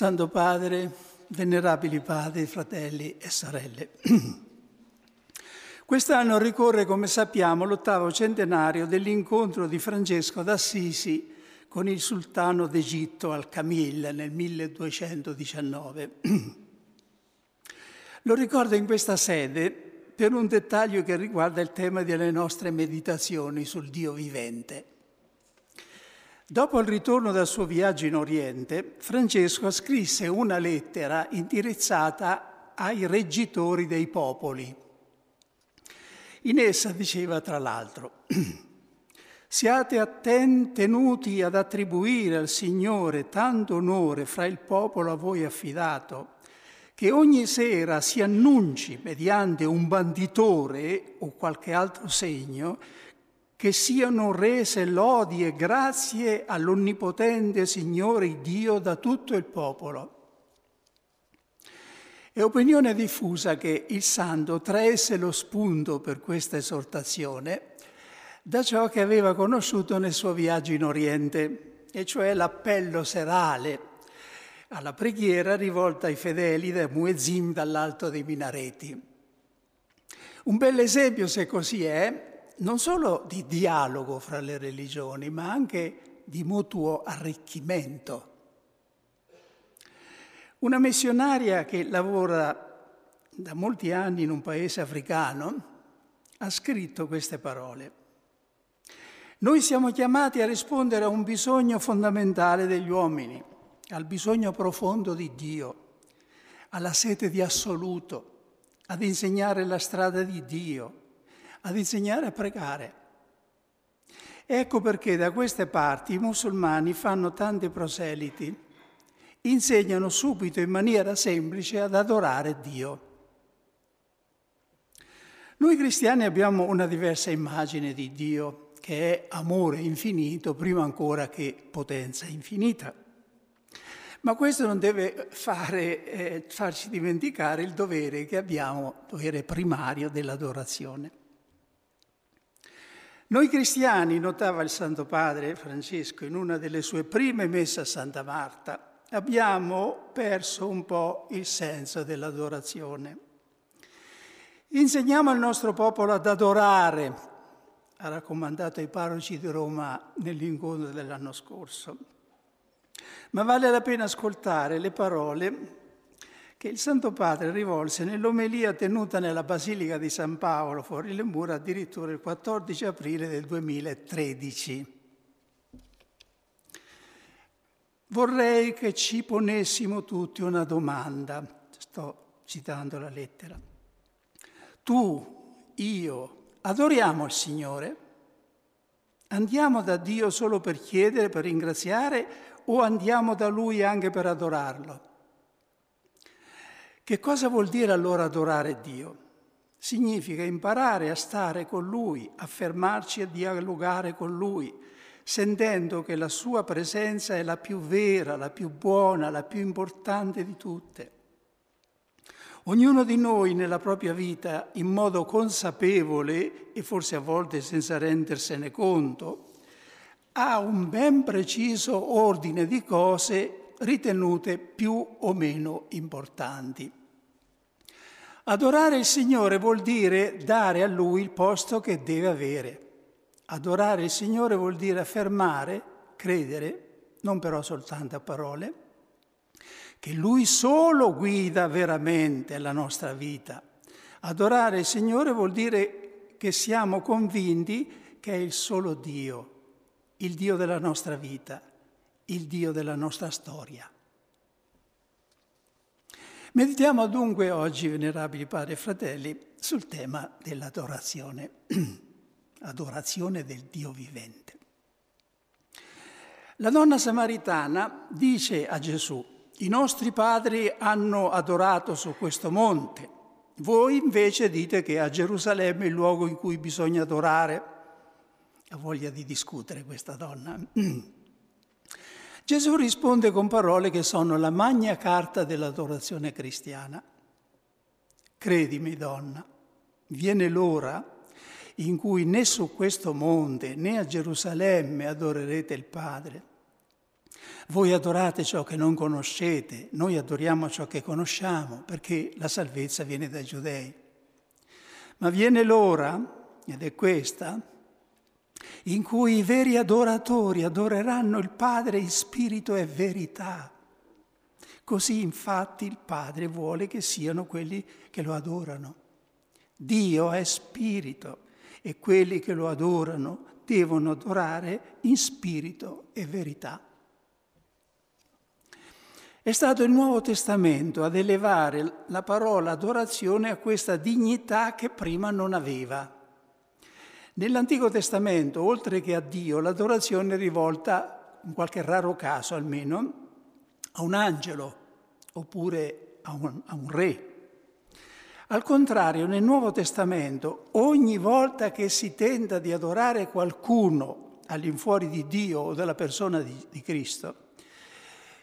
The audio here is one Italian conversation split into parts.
Santo Padre, venerabili padri, fratelli e sorelle. Quest'anno ricorre, come sappiamo, l'ottavo centenario dell'incontro di Francesco d'Assisi con il sultano d'Egitto al-Kamil nel 1219. Lo ricordo in questa sede per un dettaglio che riguarda il tema delle nostre meditazioni sul Dio vivente. Dopo il ritorno dal suo viaggio in Oriente, Francesco scrisse una lettera indirizzata ai reggitori dei popoli. In essa diceva tra l'altro, siate attenti, tenuti ad attribuire al Signore tanto onore fra il popolo a voi affidato, che ogni sera si annunci mediante un banditore o qualche altro segno che siano rese lodi e grazie all'Onnipotente Signore Dio da tutto il popolo. È opinione diffusa che il santo traesse lo spunto per questa esortazione da ciò che aveva conosciuto nel suo viaggio in Oriente, e cioè l'appello serale alla preghiera rivolta ai fedeli da Muezzin dall'alto dei minareti. Un bel esempio, se così è, non solo di dialogo fra le religioni, ma anche di mutuo arricchimento. Una missionaria che lavora da molti anni in un paese africano ha scritto queste parole. Noi siamo chiamati a rispondere a un bisogno fondamentale degli uomini, al bisogno profondo di Dio, alla sete di assoluto, ad insegnare la strada di Dio, ad insegnare a pregare. Ecco perché da queste parti i musulmani fanno tanti proseliti, insegnano subito in maniera semplice ad adorare Dio. Noi cristiani abbiamo una diversa immagine di Dio, che è amore infinito prima ancora che potenza infinita. Ma questo non deve fare, eh, farci dimenticare il dovere che abbiamo, dovere primario dell'adorazione. Noi cristiani, notava il Santo Padre Francesco in una delle sue prime messe a Santa Marta, abbiamo perso un po' il senso dell'adorazione. Insegniamo al nostro popolo ad adorare, ha raccomandato ai parroci di Roma nell'incontro dell'anno scorso. Ma vale la pena ascoltare le parole che il Santo Padre rivolse nell'omelia tenuta nella Basilica di San Paolo fuori le mura addirittura il 14 aprile del 2013. Vorrei che ci ponessimo tutti una domanda, sto citando la lettera. Tu, io, adoriamo il Signore? Andiamo da Dio solo per chiedere, per ringraziare o andiamo da Lui anche per adorarlo? Che cosa vuol dire allora adorare Dio? Significa imparare a stare con Lui, a fermarci a dialogare con Lui, sentendo che la sua presenza è la più vera, la più buona, la più importante di tutte. Ognuno di noi nella propria vita, in modo consapevole e forse a volte senza rendersene conto, ha un ben preciso ordine di cose ritenute più o meno importanti. Adorare il Signore vuol dire dare a Lui il posto che deve avere. Adorare il Signore vuol dire affermare, credere, non però soltanto a parole, che Lui solo guida veramente la nostra vita. Adorare il Signore vuol dire che siamo convinti che è il solo Dio, il Dio della nostra vita, il Dio della nostra storia. Meditiamo dunque oggi, venerabili padri e fratelli, sul tema dell'adorazione, adorazione del Dio vivente. La donna samaritana dice a Gesù, i nostri padri hanno adorato su questo monte, voi invece dite che a Gerusalemme è il luogo in cui bisogna adorare. Ha voglia di discutere questa donna. Gesù risponde con parole che sono la magna carta dell'adorazione cristiana. Credimi, donna, viene l'ora in cui né su questo monte né a Gerusalemme adorerete il Padre. Voi adorate ciò che non conoscete, noi adoriamo ciò che conosciamo, perché la salvezza viene dai giudei. Ma viene l'ora, ed è questa, in cui i veri adoratori adoreranno il Padre in spirito e verità. Così infatti il Padre vuole che siano quelli che lo adorano. Dio è spirito e quelli che lo adorano devono adorare in spirito e verità. È stato il Nuovo Testamento ad elevare la parola adorazione a questa dignità che prima non aveva. Nell'Antico Testamento, oltre che a Dio, l'adorazione è rivolta, in qualche raro caso almeno, a un angelo oppure a un, a un re. Al contrario, nel Nuovo Testamento, ogni volta che si tenta di adorare qualcuno all'infuori di Dio o della persona di, di Cristo,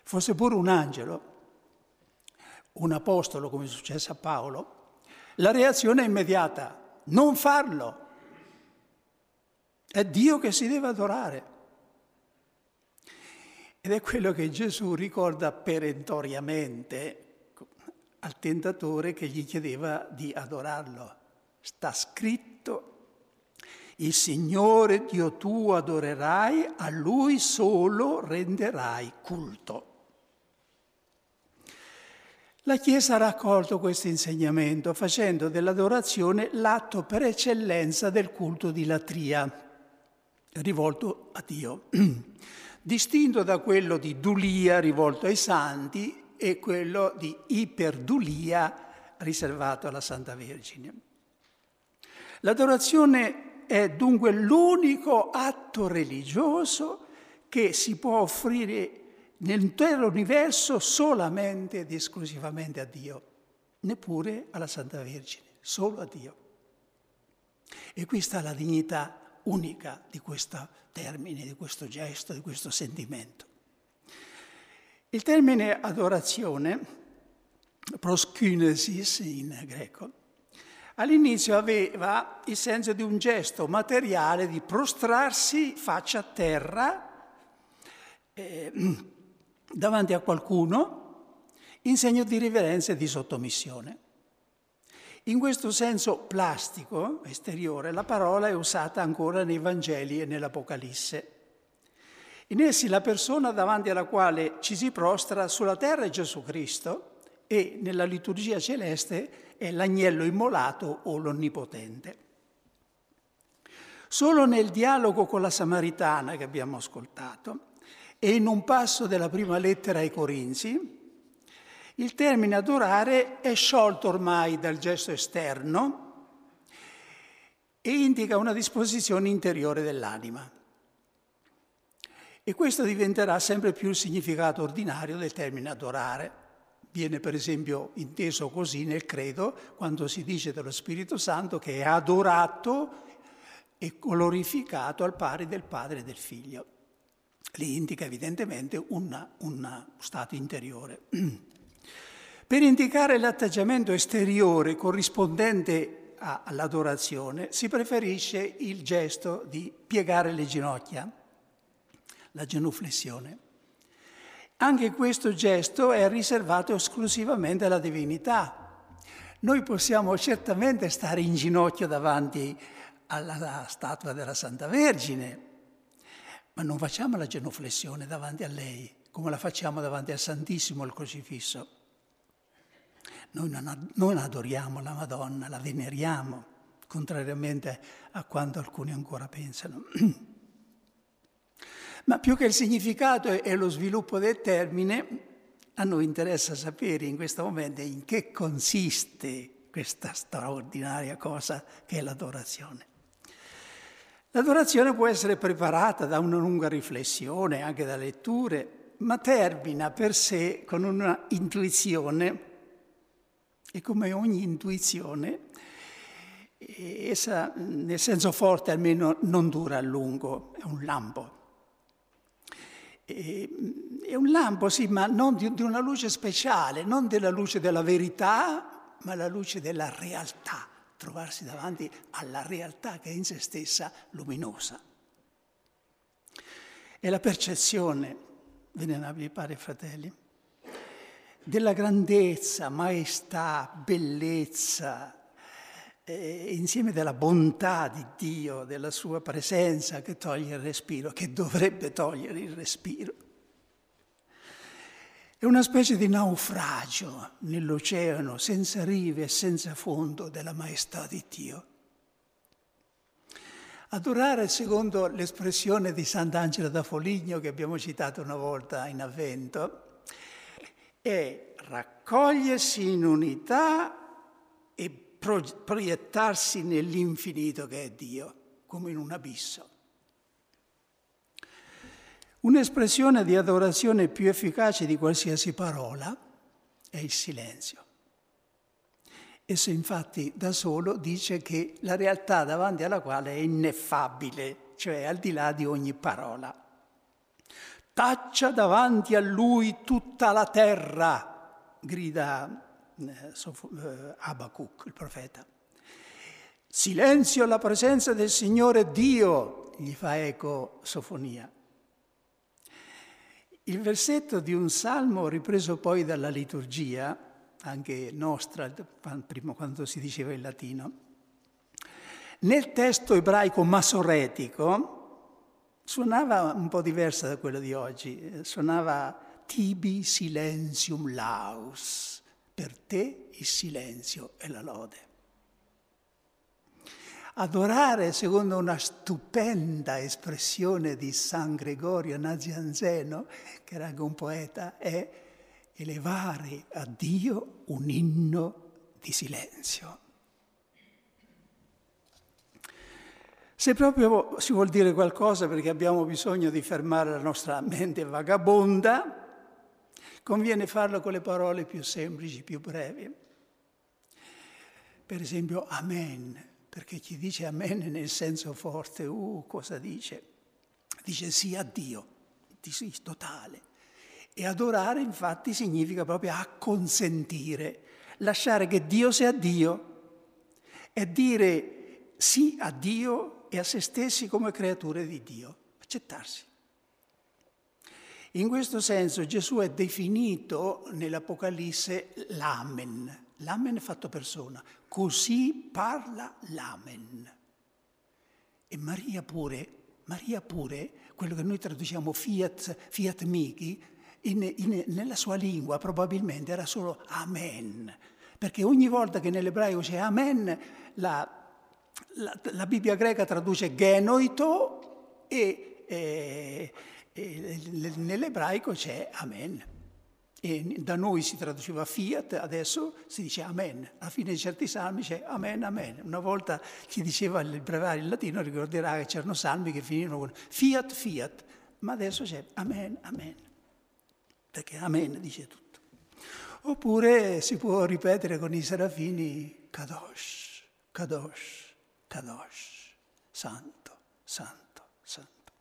fosse pure un angelo, un apostolo come è successo a Paolo, la reazione è immediata, non farlo. È Dio che si deve adorare. Ed è quello che Gesù ricorda perentoriamente al tentatore che gli chiedeva di adorarlo. Sta scritto, il Signore Dio tuo adorerai, a Lui solo renderai culto. La Chiesa ha raccolto questo insegnamento facendo dell'adorazione l'atto per eccellenza del culto di latria, rivolto a Dio, distinto da quello di dulia rivolto ai santi e quello di iperdulia riservato alla Santa Vergine. L'adorazione è dunque l'unico atto religioso che si può offrire nell'intero universo solamente ed esclusivamente a Dio, neppure alla Santa Vergine, solo a Dio. E qui sta la dignità unica di questo termine, di questo gesto, di questo sentimento. Il termine adorazione, proskynesis in greco, all'inizio aveva il senso di un gesto materiale di prostrarsi faccia a terra eh, davanti a qualcuno in segno di riverenza e di sottomissione. In questo senso plastico, esteriore, la parola è usata ancora nei Vangeli e nell'Apocalisse. In essi la persona davanti alla quale ci si prostra sulla terra è Gesù Cristo e nella liturgia celeste è l'agnello immolato o l'Onnipotente. Solo nel dialogo con la Samaritana che abbiamo ascoltato e in un passo della prima lettera ai Corinzi, il termine adorare è sciolto ormai dal gesto esterno e indica una disposizione interiore dell'anima. E questo diventerà sempre più il significato ordinario del termine adorare. Viene per esempio inteso così nel credo quando si dice dello Spirito Santo che è adorato e glorificato al pari del Padre e del Figlio li indica evidentemente un stato interiore. Per indicare l'atteggiamento esteriore corrispondente all'adorazione si preferisce il gesto di piegare le ginocchia, la genuflessione. Anche questo gesto è riservato esclusivamente alla divinità. Noi possiamo certamente stare in ginocchio davanti alla statua della Santa Vergine, ma non facciamo la genuflessione davanti a lei come la facciamo davanti al Santissimo, al Crocifisso. Noi non, adoriamo la Madonna, la veneriamo, contrariamente a quanto alcuni ancora pensano. Ma più che il significato e lo sviluppo del termine, a noi interessa sapere in questo momento in che consiste questa straordinaria cosa che è l'adorazione. L'adorazione può essere preparata da una lunga riflessione, anche da letture, ma termina per sé con una intuizione e come ogni intuizione, essa nel senso forte almeno non dura a lungo, è un lampo. è un lampo, sì, ma non di, una luce speciale, non della luce della verità, ma la luce della realtà trovarsi davanti alla realtà che è in se stessa luminosa. È la percezione venerabili padri e fratelli, della grandezza, maestà, bellezza, eh, insieme della bontà di Dio, della sua presenza che toglie il respiro, che dovrebbe togliere il respiro. È una specie di naufragio nell'oceano senza rive e senza fondo della maestà di Dio. Adorare, secondo l'espressione di Sant'Angelo da Foligno che abbiamo citato una volta in avvento, è raccogliersi in unità e proiettarsi nell'infinito che è Dio, come in un abisso. Un'espressione di adorazione più efficace di qualsiasi parola è il silenzio. Esso infatti da solo dice che la realtà davanti alla quale è ineffabile, cioè al di là di ogni parola. Taccia davanti a lui tutta la terra, grida eh, eh, Abacuc, il profeta. Silenzio alla presenza del Signore Dio, gli fa eco Sofonia. Il versetto di un salmo ripreso poi dalla liturgia, anche nostra, prima quando si diceva in latino, nel testo ebraico masoretico suonava un po' diversa da quello di oggi, suonava tibi silentium laus, per te il silenzio e la lode. Adorare, secondo una stupenda espressione di San Gregorio Nazianzeno, che era anche un poeta, è elevare a Dio un inno di silenzio. Se proprio si vuol dire qualcosa perché abbiamo bisogno di fermare la nostra mente vagabonda, conviene farlo con le parole più semplici, più brevi. Per esempio, amen, perché chi dice amen nel senso forte, uh, cosa dice? Dice sì a Dio, di sì totale. E adorare infatti significa proprio acconsentire, lasciare che Dio sia Dio e dire sì a Dio e a se stessi come creature di Dio, accettarsi. In questo senso Gesù è definito nell'Apocalisse l'Amen, l'Amen fatto persona, così parla l'Amen. E Maria pure, Maria pure, quello che noi traduciamo fiat, fiat mihi, in, in, nella sua lingua probabilmente era solo Amen, perché ogni volta che nell'ebraico c'è Amen, la, la, la Bibbia greca traduce genoito e... Eh, nell'ebraico c'è Amen. E da noi si traduceva fiat, adesso si dice amen. Alla fine di certi salmi c'è amen, amen. Una volta chi diceva il brevario in latino ricorderà che c'erano salmi che finivano con fiat, fiat, ma adesso c'è amen, amen. Perché amen dice tutto. Oppure si può ripetere con i serafini kadosh, kadosh, kadosh, santo, santo, santo.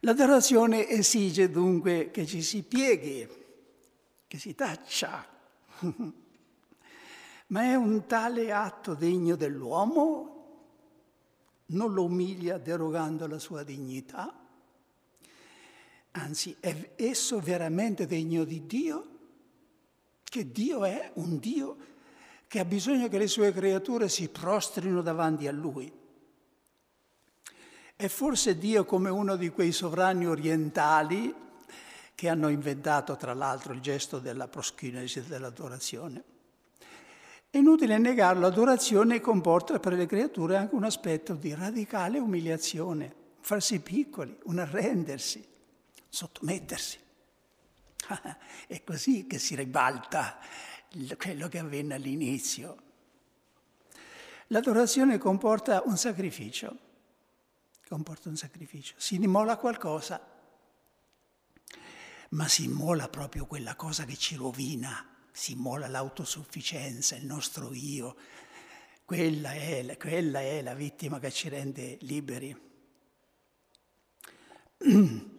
L'adorazione esige dunque che ci si pieghi, che si taccia. Ma è un tale atto degno dell'uomo? Non lo umilia derogando la sua dignità? Anzi, è esso veramente degno di Dio? Che Dio è un Dio che ha bisogno che le sue creature si prostrino davanti a Lui. È forse Dio come uno di quei sovrani orientali che hanno inventato tra l'altro il gesto della proskinesis, dell'adorazione. È inutile negarlo, l'adorazione comporta per le creature anche un aspetto di radicale umiliazione, farsi piccoli, un arrendersi, sottomettersi. È così che si ribalta quello che avvenne all'inizio. L'adorazione comporta un sacrificio comporta un sacrificio. Si immola qualcosa, ma si immola proprio quella cosa che ci rovina, si immola l'autosufficienza, il nostro io. Quella è, quella è la vittima che ci rende liberi.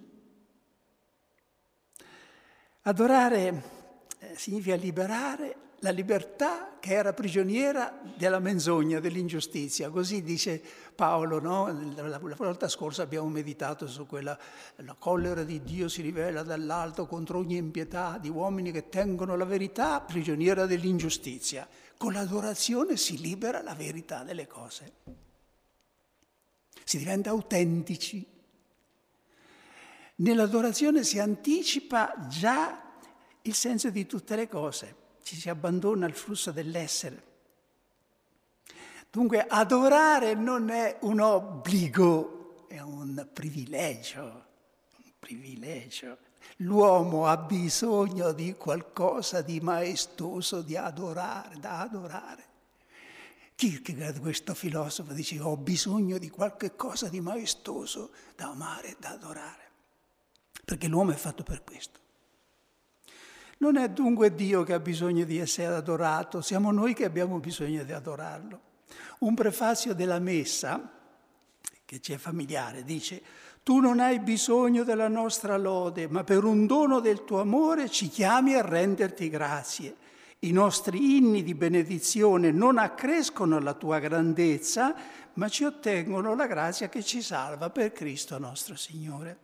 Adorare significa liberare la libertà che era prigioniera della menzogna, dell'ingiustizia. Così dice Paolo, no? la, volta scorsa abbiamo meditato su quella, la collera di Dio si rivela dall'alto contro ogni impietà di uomini che tengono la verità prigioniera dell'ingiustizia. Con l'adorazione si libera la verità delle cose. Si diventa autentici. Nell'adorazione si anticipa già il senso di tutte le cose, ci si abbandona al flusso dell'essere. Dunque adorare non è un obbligo, è un privilegio, un privilegio. L'uomo ha bisogno di qualcosa di maestoso di adorare, da adorare. Kierkegaard, questo filosofo, dice ho bisogno di qualche cosa di maestoso da amare, da adorare, perché l'uomo è fatto per questo. Non è dunque Dio che ha bisogno di essere adorato, siamo noi che abbiamo bisogno di adorarlo. Un prefazio della Messa, che ci è familiare, dice tu non hai bisogno della nostra lode, ma per un dono del tuo amore ci chiami a renderti grazie. I nostri inni di benedizione non accrescono la tua grandezza, ma ci ottengono la grazia che ci salva per Cristo nostro Signore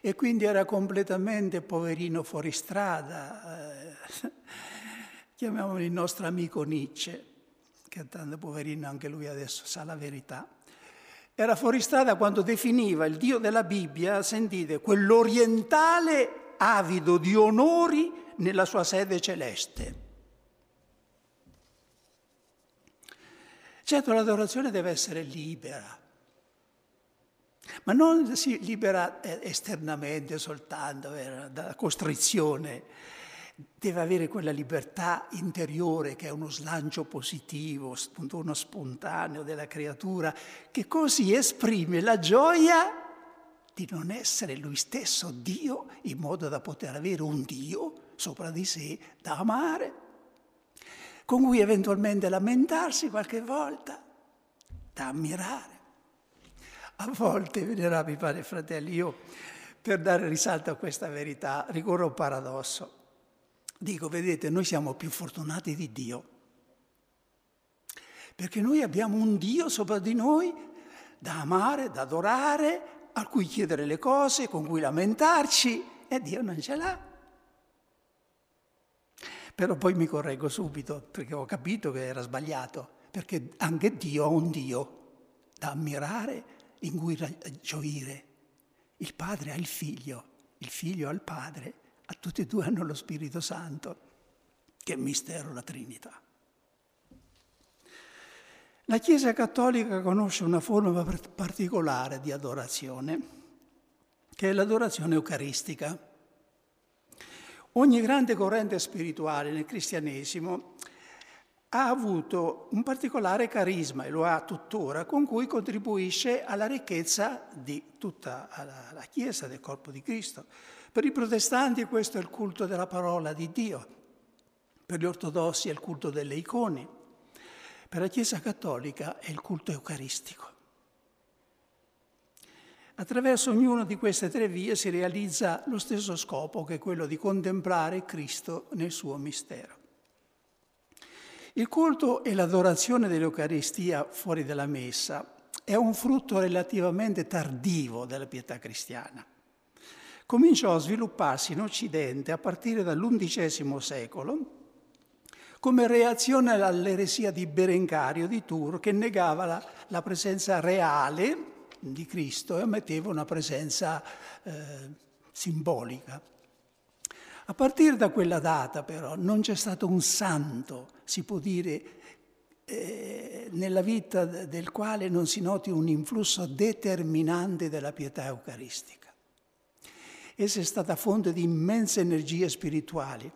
e quindi era completamente poverino fuori strada. Eh, chiamiamolo il nostro amico Nietzsche, che tanto poverino anche lui adesso sa la verità. Era fuori strada quando definiva il Dio della Bibbia, sentite, quell'orientale avido di onori nella sua sede celeste. Certo, l'adorazione deve essere libera, ma non si libera eh, esternamente soltanto dalla costrizione, deve avere quella libertà interiore che è uno slancio positivo, uno spontaneo della creatura, che così esprime la gioia di non essere lui stesso Dio in modo da poter avere un Dio sopra di sé da amare, con cui eventualmente lamentarsi qualche volta, da ammirare. A volte, venerabili padri e fratelli, io per dare risalto a questa verità ricorro a un paradosso. Dico, vedete, noi siamo più fortunati di Dio, perché noi abbiamo un Dio sopra di noi da amare, da adorare, a cui chiedere le cose, con cui lamentarci, e Dio non ce l'ha. Però poi mi correggo subito, perché ho capito che era sbagliato, perché anche Dio ha un Dio da ammirare in cui gioire. Il padre ha il figlio, il figlio ha il padre, a tutti e due hanno lo Spirito Santo, che mistero la Trinità. La Chiesa Cattolica conosce una forma particolare di adorazione, che è l'adorazione eucaristica. Ogni grande corrente spirituale nel cristianesimo ha avuto un particolare carisma e lo ha tuttora, con cui contribuisce alla ricchezza di tutta la Chiesa, del corpo di Cristo. Per i protestanti questo è il culto della parola di Dio, per gli ortodossi è il culto delle icone, per la Chiesa cattolica è il culto eucaristico. Attraverso ognuna di queste tre vie si realizza lo stesso scopo, che è quello di contemplare Cristo nel suo mistero. Il culto e l'adorazione dell'Eucaristia fuori dalla messa è un frutto relativamente tardivo della pietà cristiana. Cominciò a svilupparsi in Occidente a partire dall'undicesimo secolo come reazione all'eresia di Berengario di Tours che negava la, la presenza reale di Cristo e ammetteva una presenza eh, simbolica. A partire da quella data però non c'è stato un santo, si può dire, eh, nella vita del quale non si noti un influsso determinante della pietà eucaristica. Essa è stata fonte di immense energie spirituali,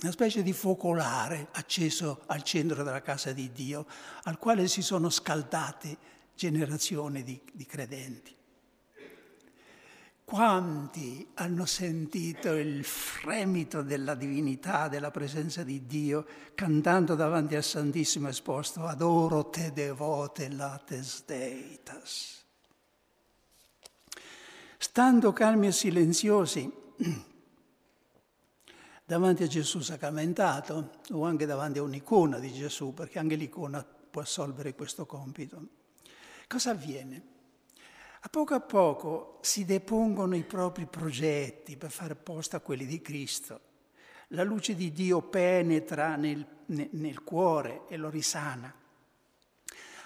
una specie di focolare acceso al centro della casa di Dio, al quale si sono scaldate generazioni di, di credenti. Quanti hanno sentito il fremito della divinità, della presenza di Dio, cantando davanti al Santissimo esposto, adoro te devote lates deitas. Stando calmi e silenziosi davanti a Gesù sacramentato o anche davanti a un'icona di Gesù, perché anche l'icona può assolvere questo compito. Cosa avviene? A poco a poco si depongono i propri progetti per fare posto a quelli di Cristo. La luce di Dio penetra nel, nel cuore e lo risana.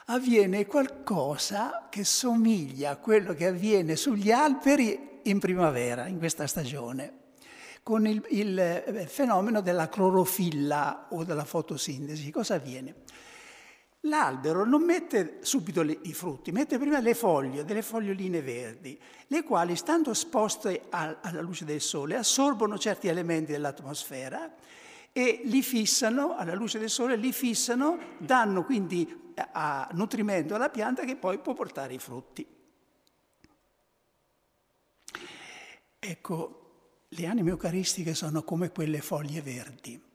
Avviene qualcosa che somiglia a quello che avviene sugli alberi in primavera, in questa stagione, con il, il eh, fenomeno della clorofilla o della fotosintesi. Cosa avviene? L'albero non mette subito le, i frutti, mette prima le foglie, delle foglioline verdi, le quali, stando esposte a, alla luce del sole, assorbono certi elementi dell'atmosfera e li fissano, alla luce del sole, li fissano, danno quindi a, a nutrimento alla pianta che poi può portare i frutti. Ecco, le anime eucaristiche sono come quelle foglie verdi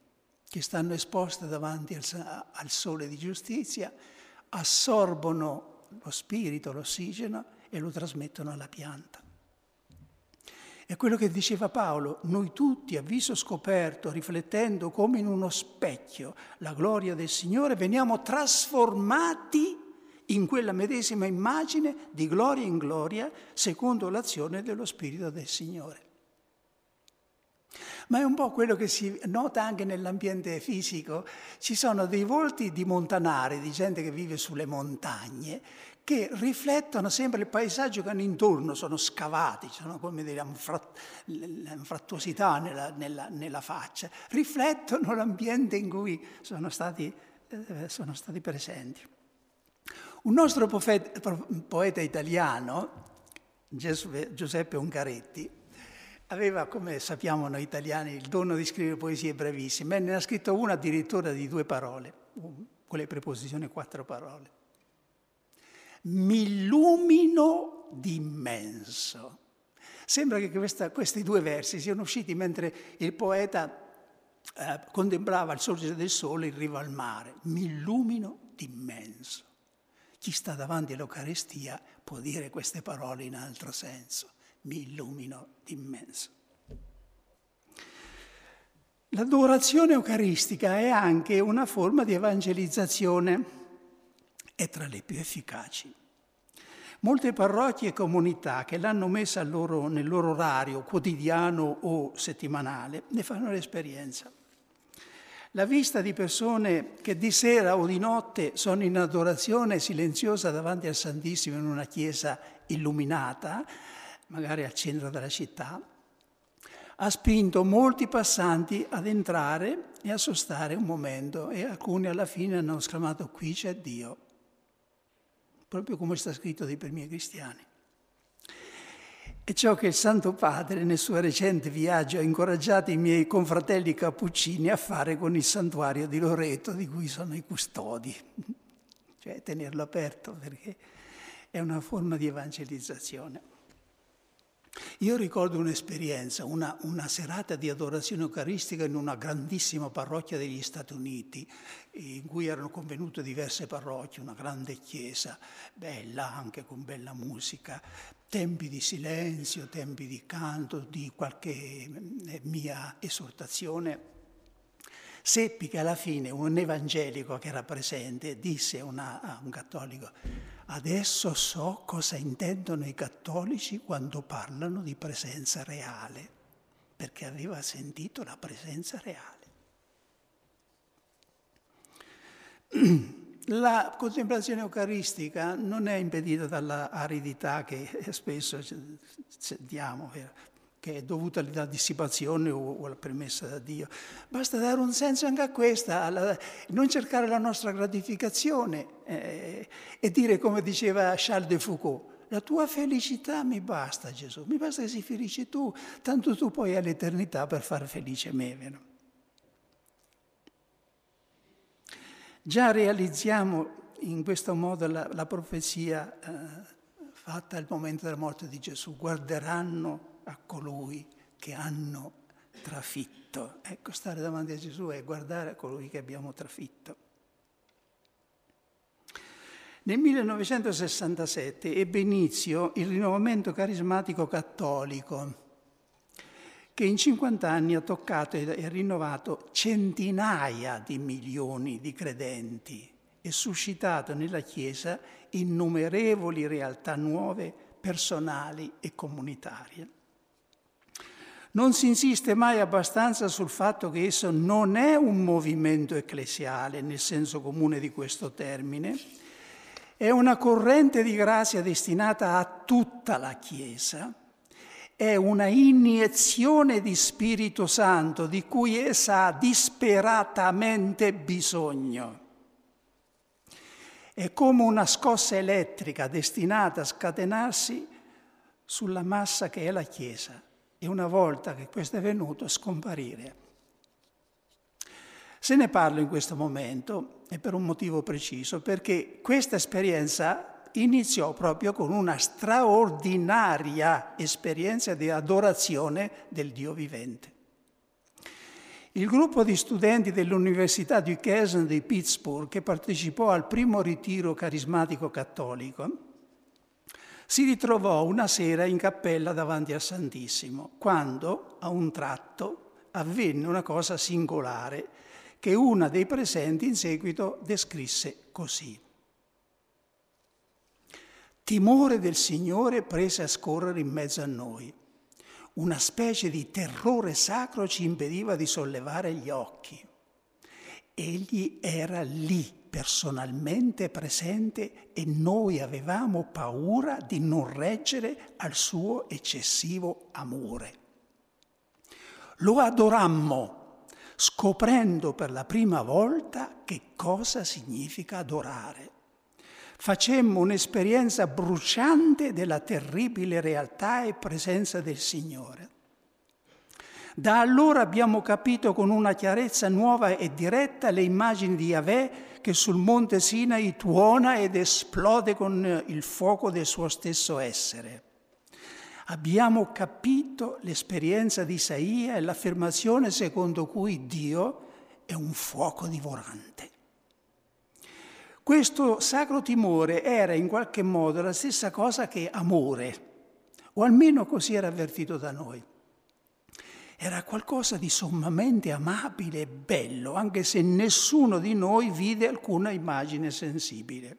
che stanno esposte davanti al, al sole di giustizia, assorbono lo spirito, l'ossigeno e lo trasmettono alla pianta. È quello che diceva Paolo, noi tutti a viso scoperto, riflettendo come in uno specchio la gloria del Signore, veniamo trasformati in quella medesima immagine di gloria in gloria, secondo l'azione dello Spirito del Signore. Ma è un po' quello che si nota anche nell'ambiente fisico. Ci sono dei volti di montanari, di gente che vive sulle montagne, che riflettono sempre il paesaggio che hanno intorno, sono scavati, sono come dire un'anfrattuosità nella, nella, nella, faccia, riflettono l'ambiente in cui sono stati, eh, sono stati presenti. Un nostro poeta, poeta italiano, Giuseppe Ungaretti, aveva, come sappiamo noi italiani, il dono di scrivere poesie brevissime ne ha scritto una addirittura di due parole, con le preposizioni quattro parole. Mi illumino d'immenso. Sembra che questa, questi due versi siano usciti mentre il poeta eh, contemplava il sorgere del sole in riva al mare. Mi illumino d'immenso. Chi sta davanti all'Eucaristia può dire queste parole in altro senso mi illumino d'immenso. L'adorazione eucaristica è anche una forma di evangelizzazione, è tra le più efficaci. Molte parrocchie e comunità che l'hanno messa loro, nel loro orario quotidiano o settimanale ne fanno l'esperienza. La vista di persone che di sera o di notte sono in adorazione silenziosa davanti al Santissimo in una chiesa illuminata magari al centro della città, ha spinto molti passanti ad entrare e a sostare un momento e alcuni alla fine hanno esclamato qui c'è Dio, proprio come sta scritto dei primi cristiani. È ciò che il Santo Padre nel suo recente viaggio ha incoraggiato i miei confratelli cappuccini a fare con il santuario di Loreto, di cui sono i custodi, cioè tenerlo aperto perché è una forma di evangelizzazione. Io ricordo un'esperienza, una, una, serata di adorazione eucaristica in una grandissima parrocchia degli Stati Uniti, in cui erano convenute diverse parrocchie, una grande chiesa, bella anche con bella musica, tempi di silenzio, tempi di canto, di qualche eh, mia esortazione. Seppi che alla fine un evangelico che era presente disse a un cattolico, Adesso so cosa intendono i cattolici quando parlano di presenza reale, perché aveva sentito la presenza reale. La contemplazione eucaristica non è impedita dalla aridità che spesso sentiamo, che è dovuta alla dissipazione o, alla permessa da Dio. Basta dare un senso anche a questa, alla, non cercare la nostra gratificazione eh, e dire come diceva Charles de Foucault, la tua felicità mi basta Gesù, mi basta che sei felice tu, tanto tu poi hai l'eternità per far felice me. Vero? Già realizziamo in questo modo la, la profezia eh, fatta al momento della morte di Gesù, guarderanno a colui che hanno trafitto. Ecco, stare davanti a Gesù è guardare a colui che abbiamo trafitto. Nel 1967 ebbe inizio il rinnovamento carismatico cattolico, che in 50 anni ha toccato e rinnovato centinaia di milioni di credenti e suscitato nella Chiesa innumerevoli realtà nuove, personali e comunitarie. Non si insiste mai abbastanza sul fatto che esso non è un movimento ecclesiale nel senso comune di questo termine, è una corrente di grazia destinata a tutta la Chiesa, è una iniezione di Spirito Santo di cui essa ha disperatamente bisogno. È come una scossa elettrica destinata a scatenarsi sulla massa che è la Chiesa e una volta che questo è venuto scomparire. Se ne parlo in questo momento è per un motivo preciso, perché questa esperienza iniziò proprio con una straordinaria esperienza di adorazione del Dio vivente. Il gruppo di studenti dell'Università Duquesne di Pittsburgh, che partecipò al primo ritiro carismatico cattolico, si ritrovò una sera in cappella davanti al Santissimo, quando a un tratto avvenne una cosa singolare che una dei presenti in seguito descrisse così. Timore del Signore prese a scorrere in mezzo a noi una specie di terrore sacro ci impediva di sollevare gli occhi. Egli era lì personalmente presente e noi avevamo paura di non reggere al suo eccessivo amore. Lo adorammo scoprendo per la prima volta che cosa significa adorare facemmo un'esperienza bruciante della terribile realtà e presenza del Signore. Da allora abbiamo capito con una chiarezza nuova e diretta le immagini di Yahweh che sul monte Sinai tuona ed esplode con il fuoco del suo stesso essere. Abbiamo capito l'esperienza di Isaia e l'affermazione secondo cui Dio è un fuoco divorante. Questo sacro timore era in qualche modo la stessa cosa che amore, o almeno così era avvertito da noi. Era qualcosa di sommamente amabile e bello, anche se nessuno di noi vide alcuna immagine sensibile.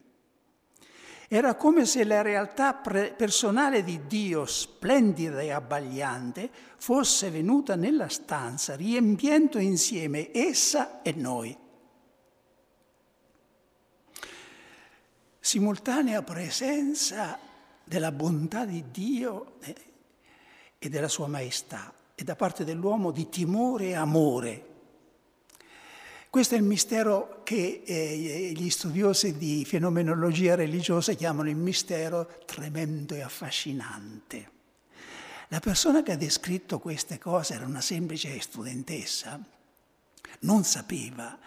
Era come se la realtà personale di Dio, splendida e abbagliante, fosse venuta nella stanza, riempiendo insieme essa e noi. simultanea presenza della bontà di Dio eh, e della sua maestà e da parte dell'uomo di timore e amore. Questo è il mistero che eh, gli studiosi di fenomenologia religiosa chiamano il mistero tremendo e affascinante. La persona che ha descritto queste cose era una semplice studentessa, non sapeva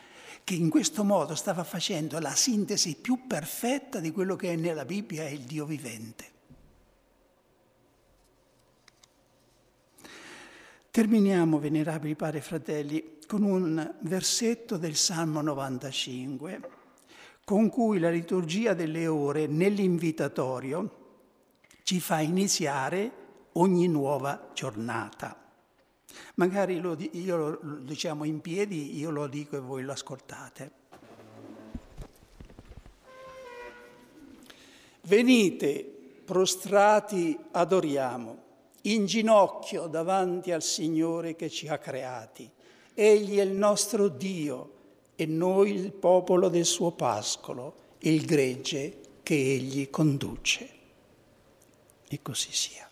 che in questo modo stava facendo la sintesi più perfetta di quello che è nella Bibbia il Dio vivente. Terminiamo, venerabili padri e fratelli, con un versetto del Salmo 95, con cui la liturgia delle ore nell'invitatorio ci fa iniziare ogni nuova giornata. Magari lo, io lo diciamo in piedi, io lo dico e voi lo ascoltate. Venite, prostrati, adoriamo, in ginocchio davanti al Signore che ci ha creati. Egli è il nostro Dio e noi il popolo del suo pascolo, il gregge che egli conduce. E così sia.